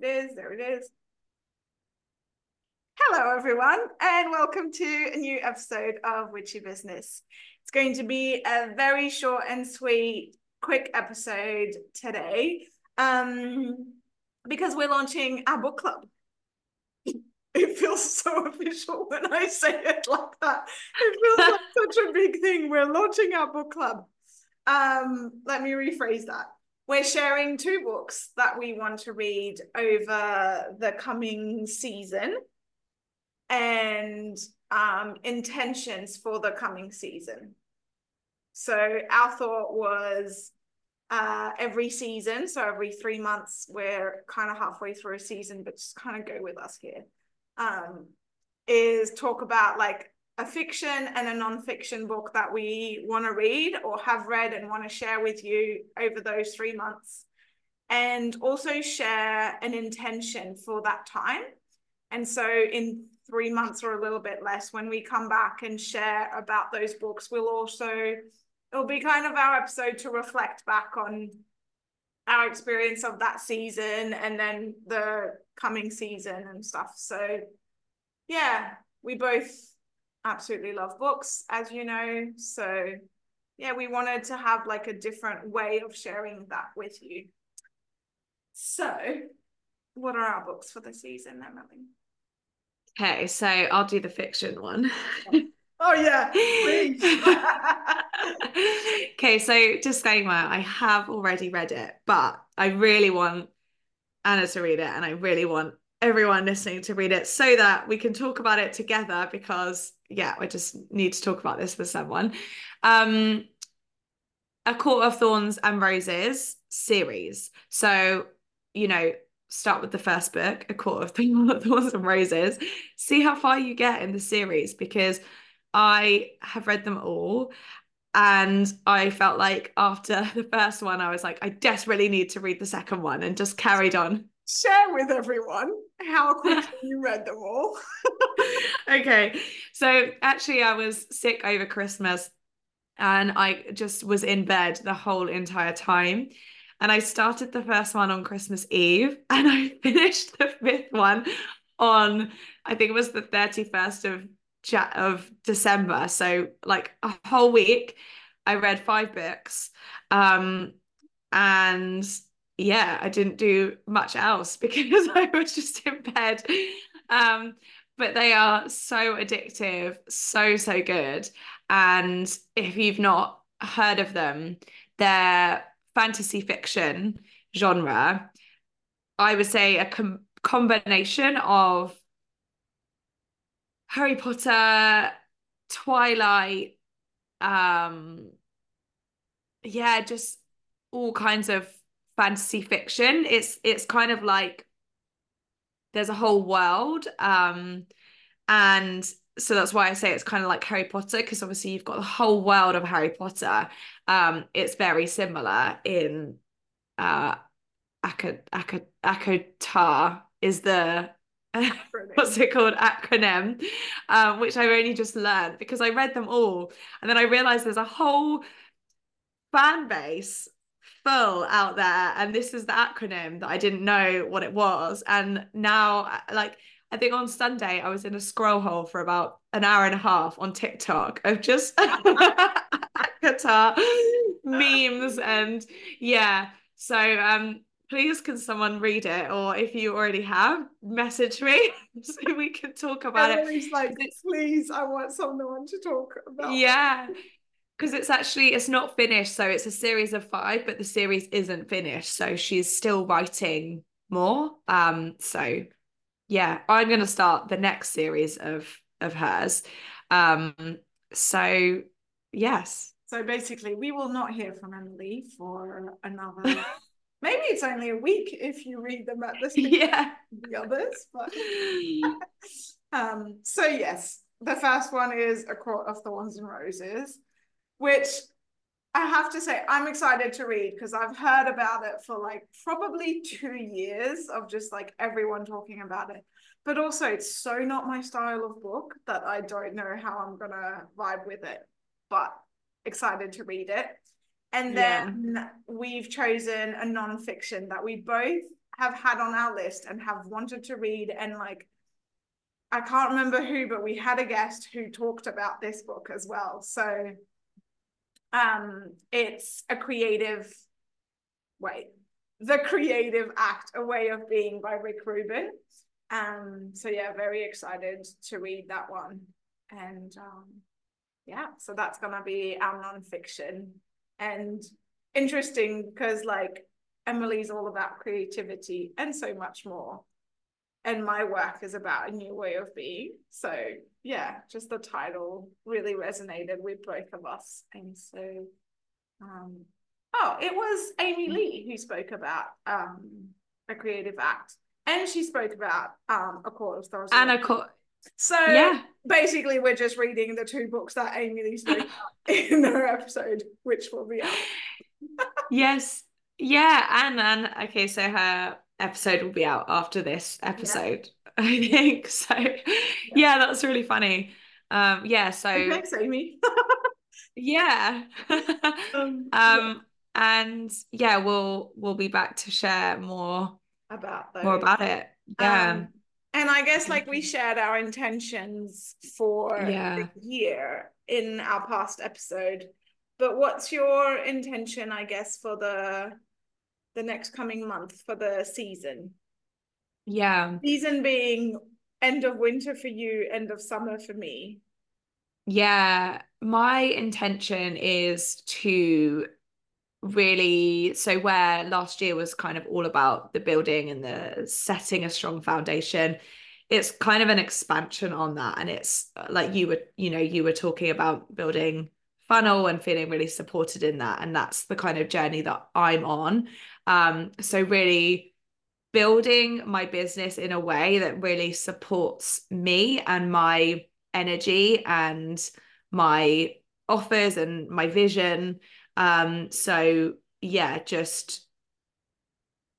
it is, there it is. Hello, everyone, and welcome to a new episode of Witchy Business. It's going to be a very short and sweet, quick episode today um, because we're launching our book club. It feels so official when I say it like that. It feels like such a big thing. We're launching our book club. Um, let me rephrase that we're sharing two books that we want to read over the coming season and um, intentions for the coming season. So our thought was uh, every season, so every three months, we're kind of halfway through a season, but just kind of go with us here. Um, is talk about like a fiction and a non-fiction book that we want to read or have read and want to share with you over those three months. And also share an intention for that time. And so in three months or a little bit less when we come back and share about those books we'll also it'll be kind of our episode to reflect back on our experience of that season and then the coming season and stuff. So yeah we both absolutely love books, as you know. So yeah, we wanted to have like a different way of sharing that with you. So, what are our books for the season, Emily? Okay, so I'll do the fiction one. oh yeah, please. okay, so disclaimer, I have already read it, but I really want Anna to read it and I really want everyone listening to read it so that we can talk about it together because yeah I just need to talk about this with someone. Um a court of thorns and roses series. So you know start with the first book a court of thorns and roses. See how far you get in the series because I have read them all and I felt like after the first one I was like I desperately need to read the second one and just carried on share with everyone how quickly you read them all. okay. So actually I was sick over Christmas and I just was in bed the whole entire time. And I started the first one on Christmas Eve and I finished the fifth one on I think it was the 31st of of December. So like a whole week I read five books. Um and yeah, I didn't do much else because I was just in bed. Um, but they are so addictive, so, so good. And if you've not heard of them, they're fantasy fiction genre. I would say a com- combination of Harry Potter, Twilight, um, yeah, just all kinds of fantasy fiction. It's it's kind of like there's a whole world. Um, and so that's why I say it's kind of like Harry Potter, because obviously you've got the whole world of Harry Potter. Um, it's very similar in uh Ak- Ak- ACOTAR is the what's it called acronym um, which I've only just learned because I read them all and then I realized there's a whole fan base full out there and this is the acronym that I didn't know what it was. And now like I think on Sunday I was in a scroll hole for about an hour and a half on TikTok of just ACOTAR memes and yeah. So um please can someone read it? Or if you already have message me so we can talk about Emily's it like please I want someone to talk about yeah because it's actually it's not finished so it's a series of five but the series isn't finished so she's still writing more um so yeah i'm going to start the next series of of hers. Um so yes. So basically we will not hear from emily for another maybe it's only a week if you read them at the same yeah. the others but um so yes the first one is a court of thorns and roses which I have to say I'm excited to read because I've heard about it for like probably two years of just like everyone talking about it. But also, it's so not my style of book that I don't know how I'm gonna vibe with it. But excited to read it. And then yeah. we've chosen a nonfiction that we both have had on our list and have wanted to read and like I can't remember who, but we had a guest who talked about this book as well. So um it's a creative way, the Creative Act, A Way of Being by Rick Rubin. Um so yeah, very excited to read that one. And um yeah, so that's gonna be our nonfiction. And interesting because like Emily's all about creativity and so much more. And my work is about a new way of being. So, yeah, just the title really resonated with both of us. And so, um, oh, it was Amy Lea who spoke about um, a creative act. And she spoke about um, A Court of Stars. And a court. So yeah. basically, we're just reading the two books that Amy Lea spoke about in her episode, which will be out. yes, yeah, and and okay, so her episode will be out after this episode, yeah. I think. So yeah. that's really funny. Um, yeah, so thanks, Amy. yeah. um, um and yeah, we'll we'll be back to share more about those. more about it. Yeah. Um, and I guess like we shared our intentions for yeah. the year in our past episode. But what's your intention, I guess, for the the next coming month for the season? Yeah. Season being end of winter for you, end of summer for me. Yeah, my intention is to really so where last year was kind of all about the building and the setting a strong foundation it's kind of an expansion on that and it's like you were you know you were talking about building funnel and feeling really supported in that and that's the kind of journey that I'm on um, so really building my business in a way that really supports me and my energy and my offers and my vision. Um, so yeah, just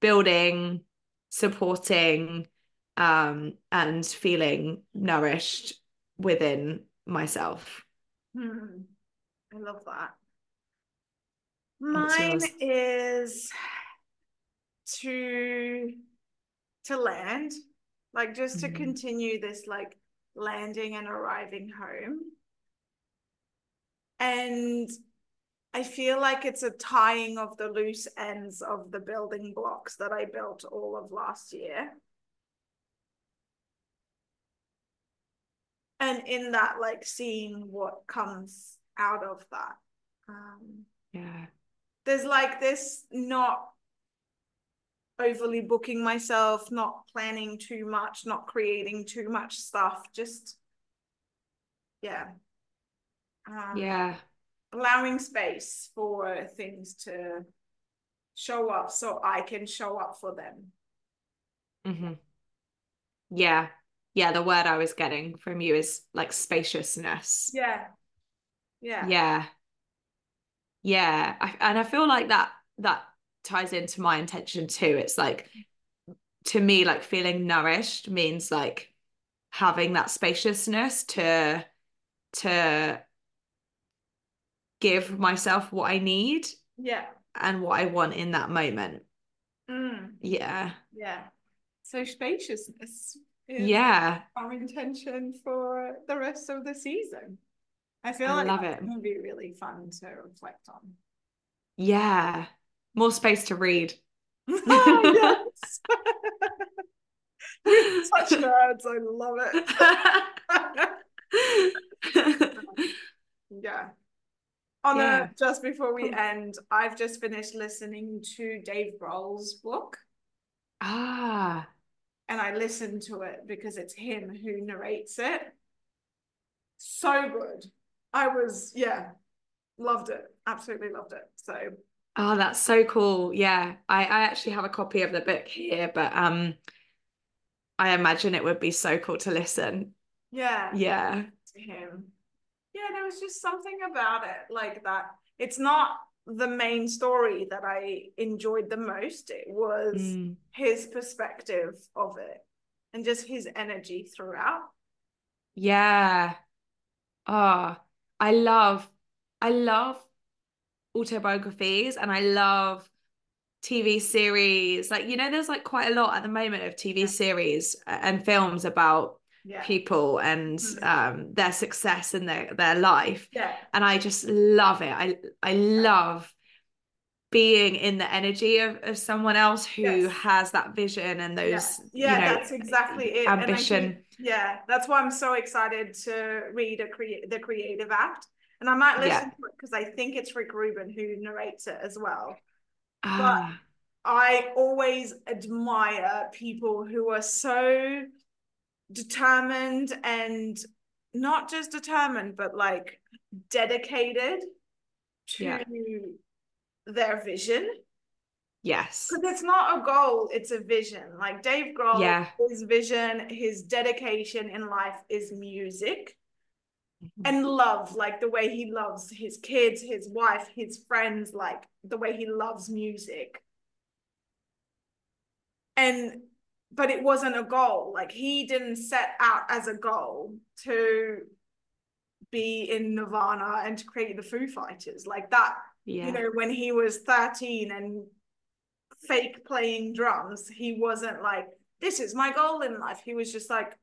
building, supporting, um, and feeling nourished within myself. Hmm. I love that. Mine is to to land like just to mm-hmm. continue this like landing and arriving home. And i feel like it's a tying of the loose ends of the building blocks that i built all of last year. And in that like seeing what comes out of that um yeah. there's like this not overly booking myself, not planning too much, not creating too much stuff, just yeah. Um, yeah. Allowing space for things to show up so I can show up for them. Mm-hmm. Yeah. Yeah. The word I was getting from you is like spaciousness. Yeah. Yeah. Yeah. Yeah. I, and I feel like that, that ties into my intention too. It's like to me, like feeling nourished means like having that spaciousness to to give myself what I need. Yeah. And what I want in that moment. Mm. Yeah. Yeah. So spaciousness yeah our intention for the rest of the season. I feel I like love it. would be really fun to reflect on. Yeah more space to read. oh, We're such nerds. I love it. yeah. On yeah. just before we end, I've just finished listening to Dave Grohl's book. Ah. And I listened to it because it's him who narrates it. So good. I was, yeah, loved it. Absolutely loved it. So Oh, that's so cool. Yeah. I, I actually have a copy of the book here, but um I imagine it would be so cool to listen. Yeah. Yeah. To him. Yeah, there was just something about it like that. It's not the main story that I enjoyed the most. It was mm. his perspective of it and just his energy throughout. Yeah. Oh, I love I love autobiographies and I love TV series. Like, you know, there's like quite a lot at the moment of TV yeah. series and films about yeah. people and mm-hmm. um, their success and their their life. Yeah. And I just love it. I I love being in the energy of, of someone else who yes. has that vision and those yeah, yeah you know, that's exactly it ambition think, yeah that's why i'm so excited to read a the creative act and i might listen yeah. to it because i think it's rick rubin who narrates it as well ah. but I always admire people who are so determined and not just determined, but like dedicated to yeah. their vision. Yes. Because it's not a goal, it's a vision. Like Dave Grohl, yeah. his vision, his dedication in life is music. Mm-hmm. and love, like the way he loves his kids, his wife, his friends, like the way he loves music. And but it wasn't a goal. Like he didn't set out as a goal to be in nirvana and to create the foo fighters. Like that yeah. you know when he was 13 and fake playing drums he wasn't like this is my goal in life. He was just like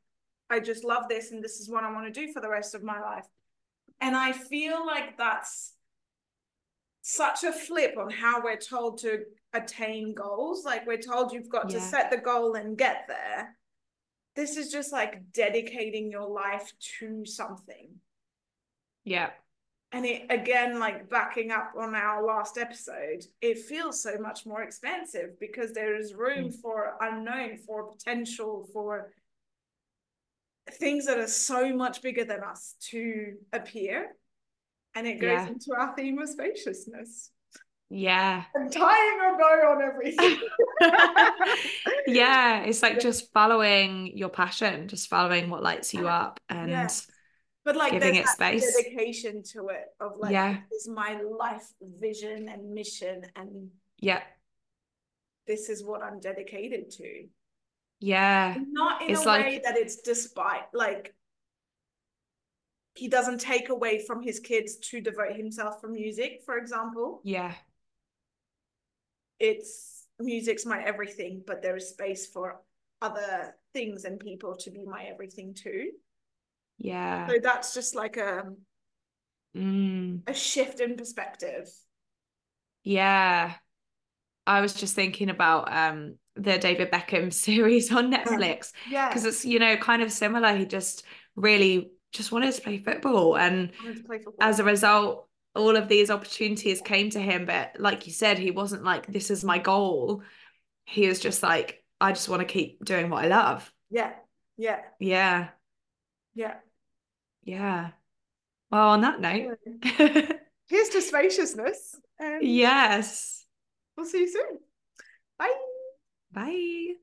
i just love this and this is what i want to do for the rest of my life and i feel like that's such a flip on how we're told to attain goals. Like we're told you've got yeah. to set the goal and get there. This is just like dedicating your life to something. Yeah. And it again, like backing up on our last episode, it feels so much more expansive because there is room mm. for unknown, for potential, for things that are so much bigger than us to appear. And it goes yeah. into our theme of spaciousness. Yeah. And tying a bow on everything. yeah. It's like just following your passion, just following what lights you up and yeah. but like giving it space. dedication to it of like yeah. this is my life vision and mission and yeah. This is what I'm dedicated to. Yeah. Not in it's a like... way that it's despite like he doesn't take away from his kids to devote himself for music, for example. Yeah it's music's my everything, but there is space for other things and people to be my everything too. Yeah. So that's just like a mm. a shift in perspective. Yeah. I was just thinking about um the David Beckham series on Netflix. Yeah. Because it's, you know, kind of similar. He just really just wanted to play football. And play football. as a result, all of these opportunities came to him but like you said he wasn't like this is my goal he was just like i just want to keep doing what i love yeah yeah yeah yeah yeah well on that note here's to spaciousness yes we'll see you soon. Bye. Bye